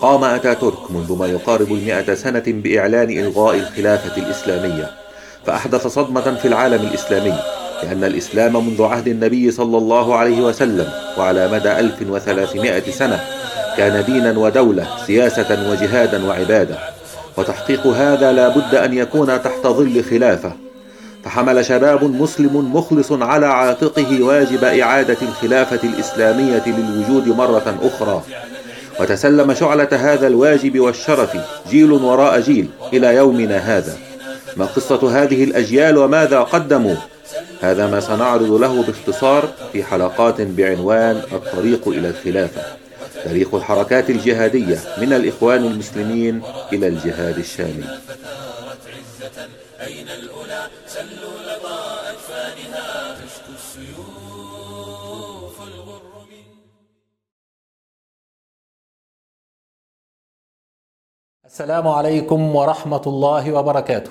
قام أتاتورك منذ ما يقارب المئة سنة بإعلان إلغاء الخلافة الإسلامية فأحدث صدمة في العالم الإسلامي لأن الإسلام منذ عهد النبي صلى الله عليه وسلم وعلى مدى 1300 سنة كان دينا ودولة سياسة وجهادا وعبادة وتحقيق هذا لا بد أن يكون تحت ظل خلافة. فحمل شباب مسلم مخلص على عاتقه واجب إعادة الخلافة الإسلامية للوجود مرة أخرى. وتسلم شعلة هذا الواجب والشرف جيل وراء جيل إلى يومنا هذا. ما قصة هذه الأجيال وماذا قدموا؟ هذا ما سنعرض له باختصار في حلقات بعنوان الطريق إلى الخلافة. تاريخ الحركات الجهادية من الإخوان المسلمين إلى الجهاد الشامي السلام عليكم ورحمة الله وبركاته.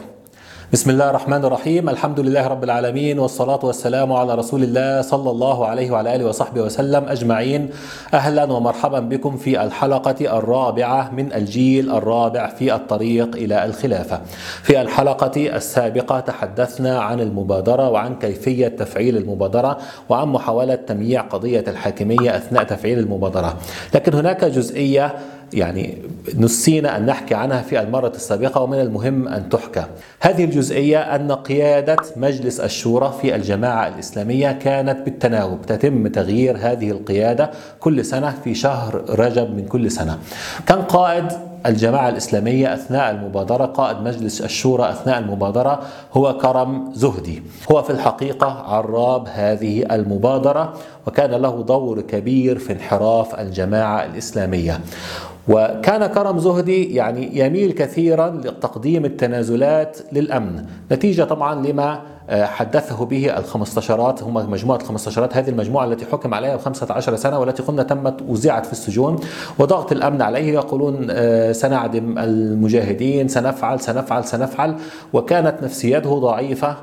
بسم الله الرحمن الرحيم. الحمد لله رب العالمين والصلاة والسلام على رسول الله صلى الله عليه وعلى آله وصحبه وسلم أجمعين. أهلا ومرحبا بكم في الحلقة الرابعة من الجيل الرابع في الطريق إلى الخلافة. في الحلقة السابقة تحدثنا عن المبادرة وعن كيفية تفعيل المبادرة وعن محاولة تمييع قضية الحاكمية أثناء تفعيل المبادرة. لكن هناك جزئية يعني نسينا أن نحكي عنها في المرة السابقة ومن المهم أن تحكى. هذه الجزئية أن قيادة مجلس الشورى في الجماعة الإسلامية كانت بالتناوب تتم تغيير هذه القيادة كل سنة في شهر رجب من كل سنة. كان قائد الجماعة الإسلامية أثناء المبادرة قائد مجلس الشورى أثناء المبادرة هو كرم زهدي. هو في الحقيقة عراب هذه المبادرة وكان له دور كبير في انحراف الجماعة الإسلامية. وكان كرم زهدي يعني يميل كثيرا لتقديم التنازلات للأمن نتيجة طبعا لما حدثه به الخمستاشرات هم مجموعة الخمستاشرات هذه المجموعة التي حكم عليها بخمسة عشر سنة والتي قلنا تمت وزعت في السجون وضغط الأمن عليه يقولون سنعدم المجاهدين سنفعل سنفعل سنفعل وكانت نفسيته ضعيفة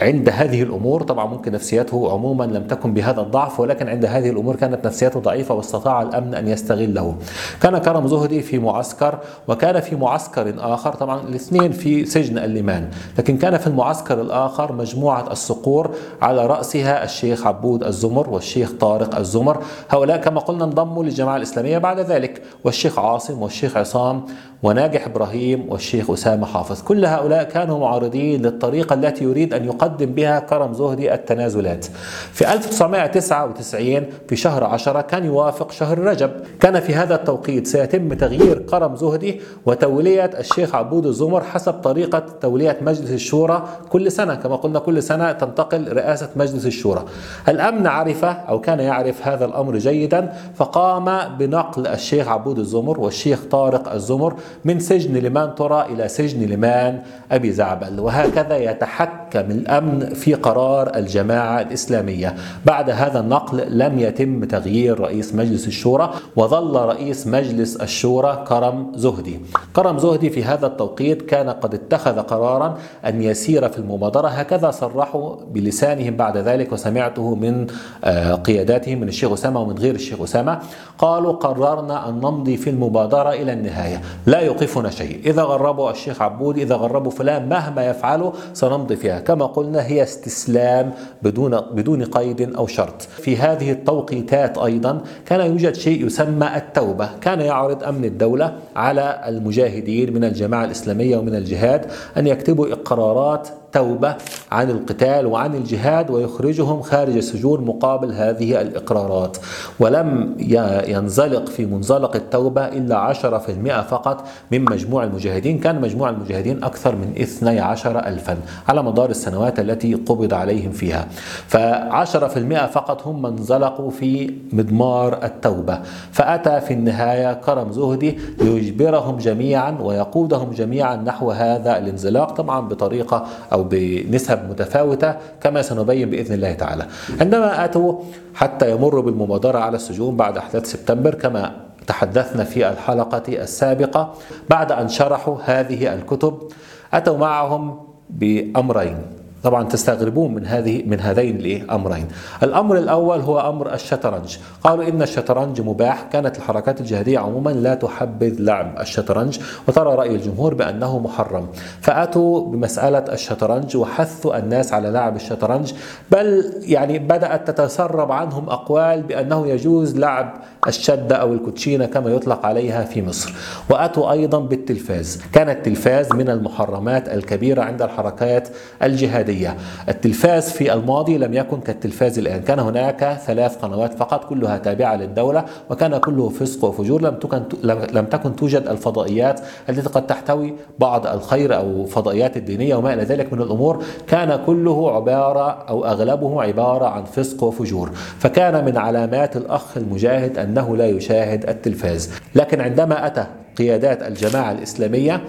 عند هذه الأمور طبعا ممكن نفسيته عموما لم تكن بهذا الضعف ولكن عند هذه الأمور كانت نفسيته ضعيفة واستطاع الأمن أن يستغله. كان كرم زهدي في معسكر وكان في معسكر آخر طبعا الاثنين في سجن الليمان لكن كان في المعسكر الآخر مجموعة الصقور على رأسها الشيخ عبود الزمر والشيخ طارق الزمر هؤلاء كما قلنا انضموا للجماعة الإسلامية بعد ذلك والشيخ عاصم والشيخ عصام وناجح إبراهيم والشيخ أسامة حافظ. كل هؤلاء كانوا معارضين للطريقة التي يريد أن يقدم بها كرم زهدي التنازلات. في 1999 في شهر عشرة كان يوافق شهر رجب. كان في هذا التوقيت سيتم تغيير كرم زهدي وتولية الشيخ عبود الزمر حسب طريقة تولية مجلس الشورى كل سنة. كما قلنا كل سنة تنتقل رئاسة مجلس الشورى. الأمن عرف أو كان يعرف هذا الأمر جيدا فقام بنقل الشيخ عبود الزمر والشيخ طارق الزمر من سجن لمان ترى إلى سجن لمان أبي زعبل. وهكذا يتحكم الأمن في قرار الجماعة الإسلامية. بعد هذا النقل لم يتم تغيير رئيس مجلس الشورى وظل رئيس مجلس الشورى كرم زهدي. كرم زهدي في هذا التوقيت كان قد اتخذ قرارا أن يسير في المبادرة. هكذا صرحوا بلسانهم بعد ذلك وسمعته من قياداتهم من الشيخ أسامة ومن غير الشيخ أسامة. قالوا قررنا أن نمضي في المبادرة إلى النهاية. لا يوقفنا شيء. إذا غربوا الشيخ عبود إذا غربوا فلان مهما يفعلوا سنمضي فيها كما قلنا هي استسلام بدون بدون قيد أو شرط. في هذه التوقيتات أيضا كان يوجد شيء يسمى التوبة، كان يعرض أمن الدولة على المجاهدين من الجماعة الإسلامية ومن الجهاد أن يكتبوا إقرارات توبة عن القتال وعن الجهاد ويخرجهم خارج السجون مقابل هذه الإقرارات. ولم ينزلق في منزلق التوبة إلا عشرة في المئة فقط من مجموع المجاهدين. كان مجموع المجاهدين أكثر من اثني عشر ألفا على مدار السنوات التي قبض عليهم فيها. فعشرة في المئة فقط هم من انزلقوا في مضمار التوبة. فأتى في النهاية كرم زهدي ليجبرهم جميعا ويقودهم جميعا نحو هذا الانزلاق طبعا بطريقة أو بنسب متفاوتة كما سنبين بإذن الله تعالى. عندما أتوا حتى يمروا بالمبادرة على السجون بعد أحداث سبتمبر كما تحدثنا في الحلقة السابقة بعد أن شرحوا هذه الكتب أتوا معهم بأمرين. طبعا تستغربون من هذه من هذين الأمرين. الأمر الأول هو أمر الشطرنج، قالوا إن الشطرنج مباح، كانت الحركات الجهادية عموما لا تحبذ لعب الشطرنج وترى رأي الجمهور بأنه محرم، فأتوا بمسألة الشطرنج وحثوا الناس على لعب الشطرنج، بل يعني بدأت تتسرب عنهم أقوال بأنه يجوز لعب الشدة أو الكوتشينة كما يطلق عليها في مصر، وأتوا أيضا بالتلفاز، كان التلفاز من المحرمات الكبيرة عند الحركات الجهادية. الجهادية التلفاز في الماضي لم يكن كالتلفاز الآن. كان هناك ثلاث قنوات فقط كلها تابعة للدولة وكان كله فسق وفجور. لم تكن لم تكن توجد الفضائيات التي قد تحتوي بعض الخير أو فضائيات الدينية وما إلى ذلك من الأمور. كان كله عبارة أو أغلبه عبارة عن فسق وفجور. فكان من علامات الأخ المجاهد أنه لا يشاهد التلفاز. لكن عندما أتى قيادات الجماعة الإسلامية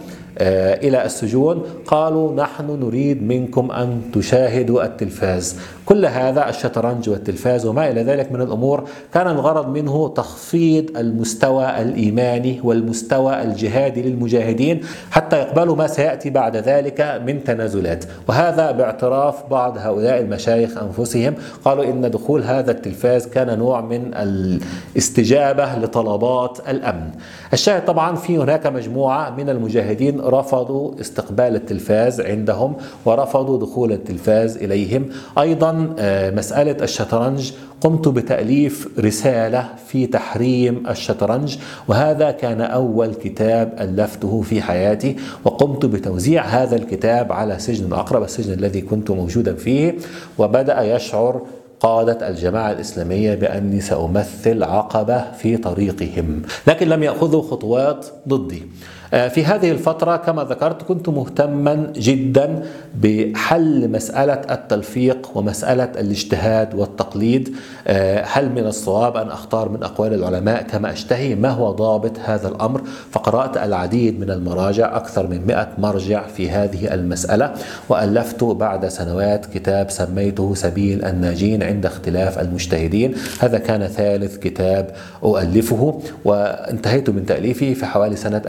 آه، إلى السجون. قالوا نحن نريد منكم أن تشاهدوا التلفاز. كل هذا الشطرنج والتلفاز وما إلى ذلك من الأمور كان الغرض منه تخفيض المستوى الإيماني والمستوى الجهادي للمجاهدين حتى يقبلوا ما سيأتي بعد ذلك من تنازلات. وهذا باعتراف بعض هؤلاء المشايخ أنفسهم. قالوا إن دخول هذا التلفاز كان نوع من الاستجابة لطلبات الأمن. الشاهد طبعا في هناك مجموعة من المجاهدين رفضوا استقبال التلفاز عندهم ورفضوا دخول التلفاز إليهم. أيضا آه، مسألة الشطرنج. قمت بتأليف رسالة في تحريم الشطرنج وهذا كان أول كتاب ألفته في حياتي وقمت بتوزيع هذا الكتاب على سجن أقرب السجن الذي كنت موجودا فيه. وبدأ يشعر قادة الجماعة الإسلامية بأني سأمثل عقبة في طريقهم لكن لم يأخذوا خطوات ضدي. في هذه الفترة كما ذكرت كنت مهتما جدا بحل مسألة التلفيق ومسألة الاجتهاد والتقليد. آه، هل من الصواب أن أختار من أقوال العلماء كما أشتهي ما هو ضابط هذا الأمر؟ فقرأت العديد من المراجع أكثر من مئة مرجع في هذه المسألة وألفت بعد سنوات كتاب سميته سبيل الناجين عند اختلاف المجتهدين. هذا كان ثالث كتاب أؤلفه وانتهيت من تأليفه في حوالي سنة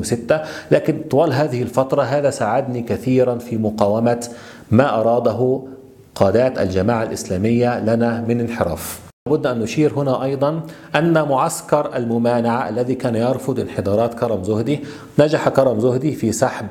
2006 لكن طوال هذه الفترة هذا ساعدني كثيرا في مقاومة ما أراده قادات الجماعة الإسلامية لنا من انحراف. لابد أن نشير هنا أيضا أن معسكر الممانعة الذي كان يرفض انحدارات كرم زهدي نجح كرم زهدي في سحب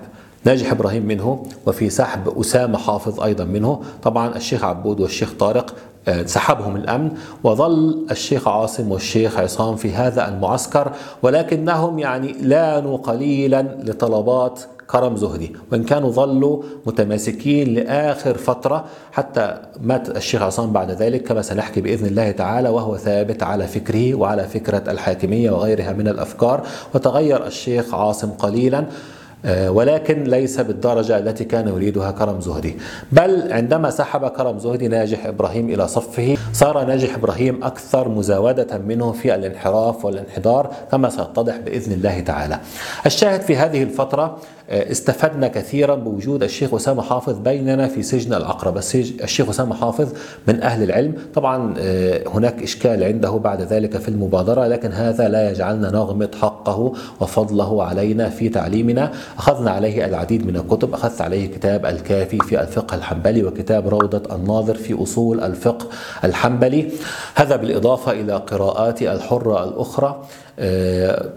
ناجح إبراهيم منه وفي سحب أسامة حافظ أيضا منه. طبعا الشيخ عبود والشيخ طارق آه، سحبهم الأمن. وظل الشيخ عاصم والشيخ عصام في هذا المعسكر ولكنهم يعني لانوا قليلا لطلبات كرم زهدي وإن كانوا ظلوا متماسكين لآخر فترة حتى مات الشيخ عصام بعد ذلك كما سنحكي بإذن الله تعالى وهو ثابت على فكره وعلى فكرة الحاكمية وغيرها من الأفكار. وتغير الشيخ عاصم قليلا. ولكن ليس بالدرجة التي كان يريدها كرم زهدي بل عندما سحب كرم زهدي ناجح إبراهيم إلى صفه صار ناجح إبراهيم أكثر مزاودة منه في الانحراف والانحدار كما سيتضح بإذن الله تعالى. الشاهد في هذه الفترة آه، استفدنا كثيرا بوجود الشيخ أسامة حافظ بيننا في سجن العقرب الشيخ أسامة حافظ من أهل العلم. طبعا آه، هناك إشكال عنده بعد ذلك في المبادرة لكن هذا لا يجعلنا نغمط حقه وفضله علينا في تعليمنا. أخذنا عليه العديد من الكتب. أخذت عليه كتاب الكافي في الفقه الحنبلي وكتاب روضة الناظر في أصول الفقه الحنبلي. هذا بالإضافة إلى قراءاتي الحرة الأخرى. آه،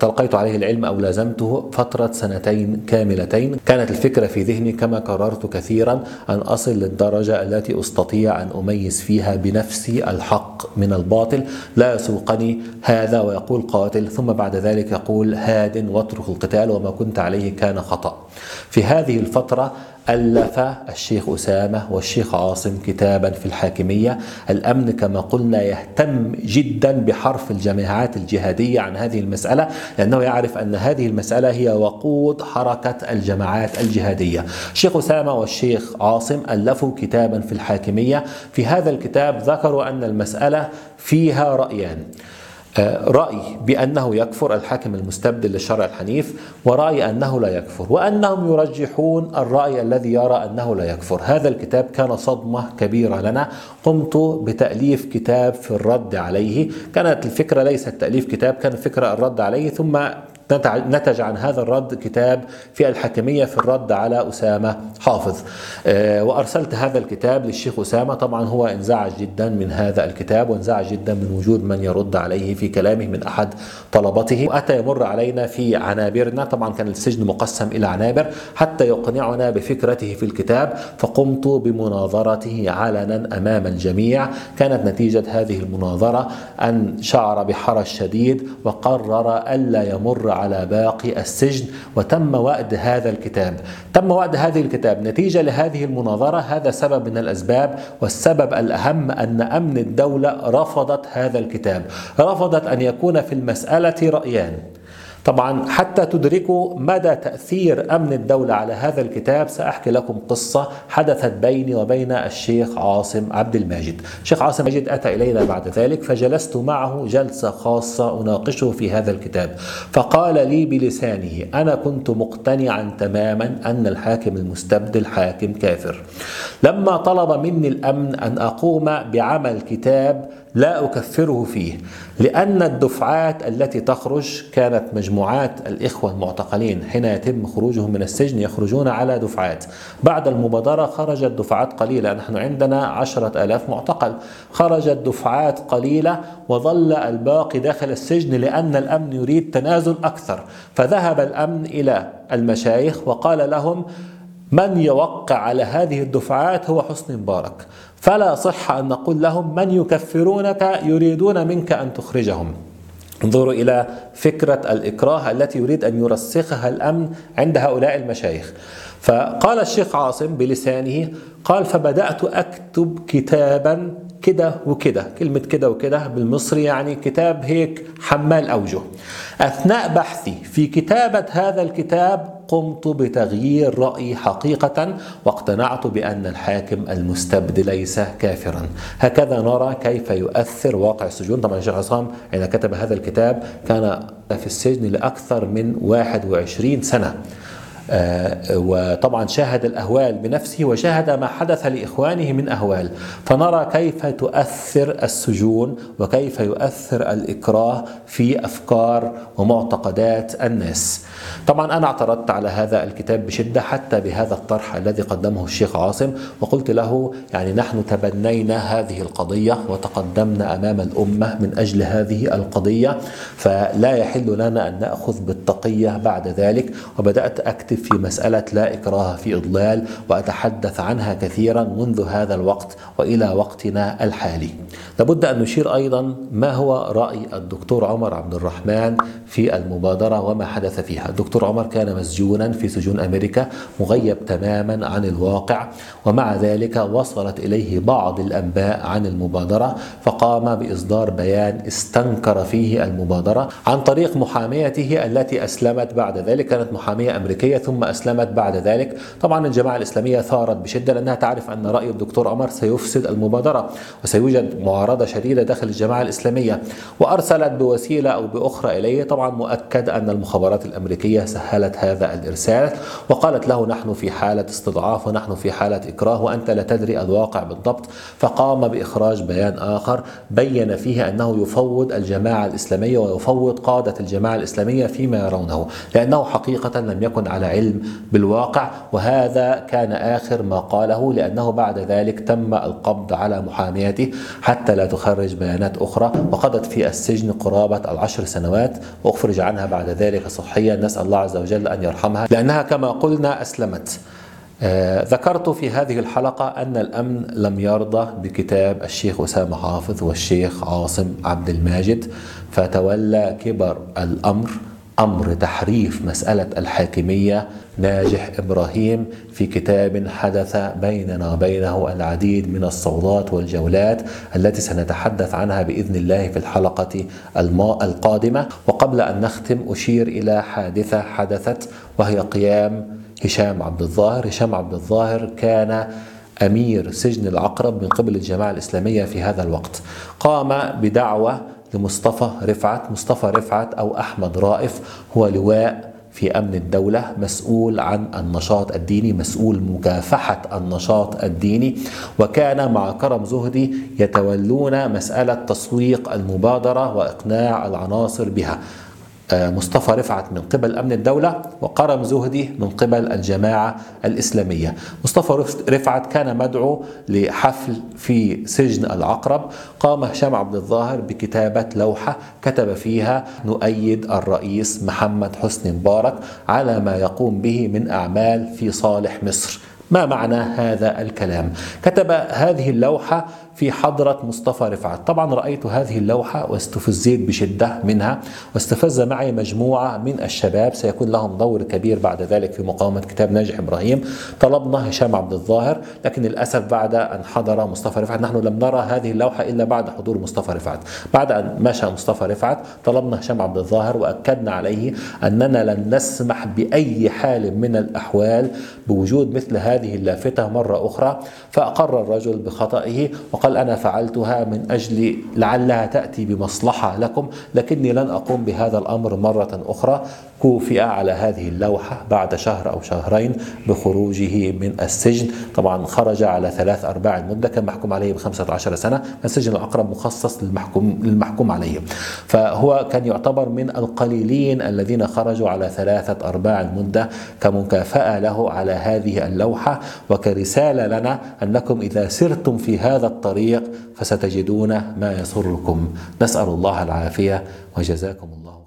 تلقيت عليه العلم أو لازمته فترة سنتين كاملتين. كانت الفكرة في ذهني كما قررت كثيرا أن أصل للدرجة التي أستطيع أن أميز فيها بنفسي الحق من الباطل. لا يسوقني هذا ويقول قاتل ثم بعد ذلك يقول هاد واترك القتال وما كنت عليه كان خطأ. في هذه الفترة ألف الشيخ أسامة والشيخ عاصم كتابا في الحاكمية. الأمن كما قلنا يهتم جدا بحرف الجماعات الجهادية عن هذه المسألة لأنه يعرف أن هذه المسألة هي وقود حركة الجماعات الجهادية. الشيخ أسامة والشيخ عاصم ألفوا كتابا في الحاكمية. في هذا الكتاب ذكروا أن المسألة فيها رأيان. رأي بأنه يكفر الحاكم المستبدل للشرع الحنيف ورأي أنه لا يكفر وأنهم يرجحون الرأي الذي يرى أنه لا يكفر. هذا الكتاب كان صدمة كبيرة لنا. قمت بتأليف كتاب في الرد عليه. كانت الفكرة ليست تأليف كتاب كان الفكرة الرد عليه ثم نتج عن هذا الرد كتاب في الحاكمية في الرد على أسامة حافظ. آه، وأرسلت هذا الكتاب للشيخ أسامة. طبعا هو انزعج جدا من هذا الكتاب وانزعج جدا من وجود من يرد عليه في كلامه من أحد طلبته وأتى يمر علينا في عنابرنا. طبعا كان السجن مقسم إلى عنابر حتى يقنعنا بفكرته في الكتاب. فقمت بمناظرته علنا أمام الجميع. كانت نتيجة هذه المناظرة أن شعر بحرج شديد وقرر ألا يمر على باقي السجن وتم وأد هذا الكتاب. تم وأد هذه الكتاب. نتيجة لهذه المناظرة هذا سبب من الأسباب والسبب الأهم أن أمن الدولة رفضت هذا الكتاب. رفضت أن يكون في المسألة رأيان. طبعا حتى تدركوا مدى تأثير أمن الدولة على هذا الكتاب سأحكي لكم قصة حدثت بيني وبين الشيخ عاصم عبد الماجد. الشيخ عاصم ماجد أتى إلينا بعد ذلك فجلست معه جلسة خاصة أناقشه في هذا الكتاب. فقال لي بلسانه أنا كنت مقتنعا تماما أن الحاكم المستبدل حاكم كافر. لما طلب مني الأمن أن أقوم بعمل كتاب لا أكفره فيه لأن الدفعات التي تخرج كانت مجموعات الإخوة المعتقلين. حين يتم خروجهم من السجن يخرجون على دفعات. بعد المبادرة خرجت دفعات قليلة نحن عندنا عشرة ألاف معتقل. خرجت دفعات قليلة وظل الباقي داخل السجن لأن الأمن يريد تنازل أكثر. فذهب الأمن إلى المشايخ وقال لهم من يوقع على هذه الدفعات هو حسني مبارك. فلا صح أن نقول لهم من يكفرونك يريدون منك أن تخرجهم. انظروا إلى فكرة الإكراه التي يريد أن يرسخها الأمن عند هؤلاء المشايخ. فقال الشيخ عاصم بلسانه قال فبدأت أكتب كتابا كده وكده. كلمة كده وكده بالمصري يعني كتاب هيك حمال أوجه. أثناء بحثي في كتابة هذا الكتاب قمت بتغيير رأيي حقيقة واقتنعت بأن الحاكم المستبد ليس كافرا. هكذا نرى كيف يؤثر واقع السجون. طبعا الشيخ عصام حين كتب هذا الكتاب كان في السجن لأكثر من 21 سنة. وطبعا شاهد الأهوال بنفسه وشاهد ما حدث لإخوانه من أهوال. فنرى كيف تؤثر السجون وكيف يؤثر الإكراه في أفكار ومعتقدات الناس. طبعا أنا اعترضت على هذا الكتاب بشدة حتى بهذا الطرح الذي قدمه الشيخ عاصم وقلت له يعني نحن تبنينا هذه القضية وتقدمنا أمام الأمة من أجل هذه القضية فلا يحل لنا أن نأخذ بالتقية بعد ذلك. وبدأت أكتب في مسألة لا إكراه في إضلال وأتحدث عنها كثيرا منذ هذا الوقت وإلى وقتنا الحالي. لابد أن نشير أيضا ما هو رأي الدكتور عمر عبد الرحمن في المبادرة وما حدث فيها. الدكتور عمر كان مسجونا في سجون أمريكا مغيب تماما عن الواقع ومع ذلك وصلت إليه بعض الأنباء عن المبادرة فقام بإصدار بيان استنكر فيه المبادرة عن طريق محاميته التي أسلمت بعد ذلك كانت محامية أمريكية ثم أسلمت بعد ذلك. طبعا الجماعة الإسلامية ثارت بشدة لأنها تعرف أن رأي الدكتور عمر سيفسد المبادرة وسيوجد معارضة شديدة داخل الجماعة الإسلامية وأرسلت بوسيلة أو بأخرى إليه. طبعا مؤكد أن المخابرات الأمريكية سهلت هذا الإرسال وقالت له نحن في حالة استضعاف ونحن في حالة إكراه وأنت لا تدري الواقع بالضبط. فقام بإخراج بيان آخر بين فيه أنه يفوض الجماعة الإسلامية ويفوض قادة الجماعة الإسلامية فيما يرونه لأنه حقيقة لم يكن على علم بالواقع وهذا كان آخر ما قاله لأنه بعد ذلك تم القبض على محاميته حتى لا تخرج بيانات أخرى وقضت في السجن قرابة العشر سنوات وأخرج عنها بعد ذلك صحيا. نسأل الله عز وجل أن يرحمها لأنها كما قلنا أسلمت. آه ذكرت في هذه الحلقة أن الأمن لم يرضى بكتاب الشيخ أسامة حافظ والشيخ عاصم عبد الماجد فتولى كبر الأمر. أمر تحريف مسألة الحاكمية ناجح إبراهيم في كتاب حدث بيننا وبينه العديد من الصولات والجولات التي سنتحدث عنها بإذن الله في الحلقة القادمة. وقبل أن نختم أشير إلى حادثة حدثت وهي قيام هشام عبد الظاهر. هشام عبد الظاهر كان أمير سجن العقرب من قبل الجماعة الإسلامية في هذا الوقت. قام بدعوة لمصطفى رفعت مصطفى رفعت أو أحمد رائف هو لواء في أمن الدولة مسؤول عن النشاط الديني مسؤول مكافحة النشاط الديني. وكان مع كرم زهدي يتولون مسألة تسويق المبادرة وإقناع العناصر بها. مصطفى رفعت من قبل أمن الدولة وقرم زهدي من قبل الجماعة الإسلامية. مصطفى رفعت كان مدعو لحفل في سجن العقرب. قام هشام عبد الظاهر بكتابة لوحة كتب فيها نؤيد الرئيس محمد حسني مبارك على ما يقوم به من أعمال في صالح مصر. ما معنى هذا الكلام؟ كتب هذه اللوحة في حضرة مصطفى رفعت. طبعا رأيت هذه اللوحة واستفزيت بشدة منها واستفز معي مجموعة من الشباب. سيكون لهم دور كبير بعد ذلك في مقاومة كتاب ناجح إبراهيم. طلبنا هشام عبد الظاهر لكن للأسف بعد أن حضر مصطفى رفعت نحن لم نرى هذه اللوحة إلا بعد حضور مصطفى رفعت. بعد أن مشى مصطفى رفعت طلبنا هشام عبد الظاهر وأكدنا عليه أننا لن نسمح بأي حال من الأحوال بوجود مثل هذه اللافتة. مرة أخرى فأقر الرجل بخطئه وقال أنا فعلتها من أجل لعلها تأتي بمصلحة لكم لكني لن أقوم بهذا الأمر مرة أخرى. كوفئ على هذه اللوحة بعد شهر أو شهرين بخروجه من السجن. طبعا خرج على ثلاث أرباع المدة كان محكوم عليه بخمسة عشر سنة. السجن الأقرب مخصص للمحكوم, للمحكوم عليه فهو كان يعتبر من القليلين الذين خرجوا على ثلاثة أرباع المدة كمكافأة له على هذه اللوحة. وكرسالة لنا أنكم إذا سرتم في هذا الطريق فستجدون ما يسركم. نسأل الله العافية وجزاكم الله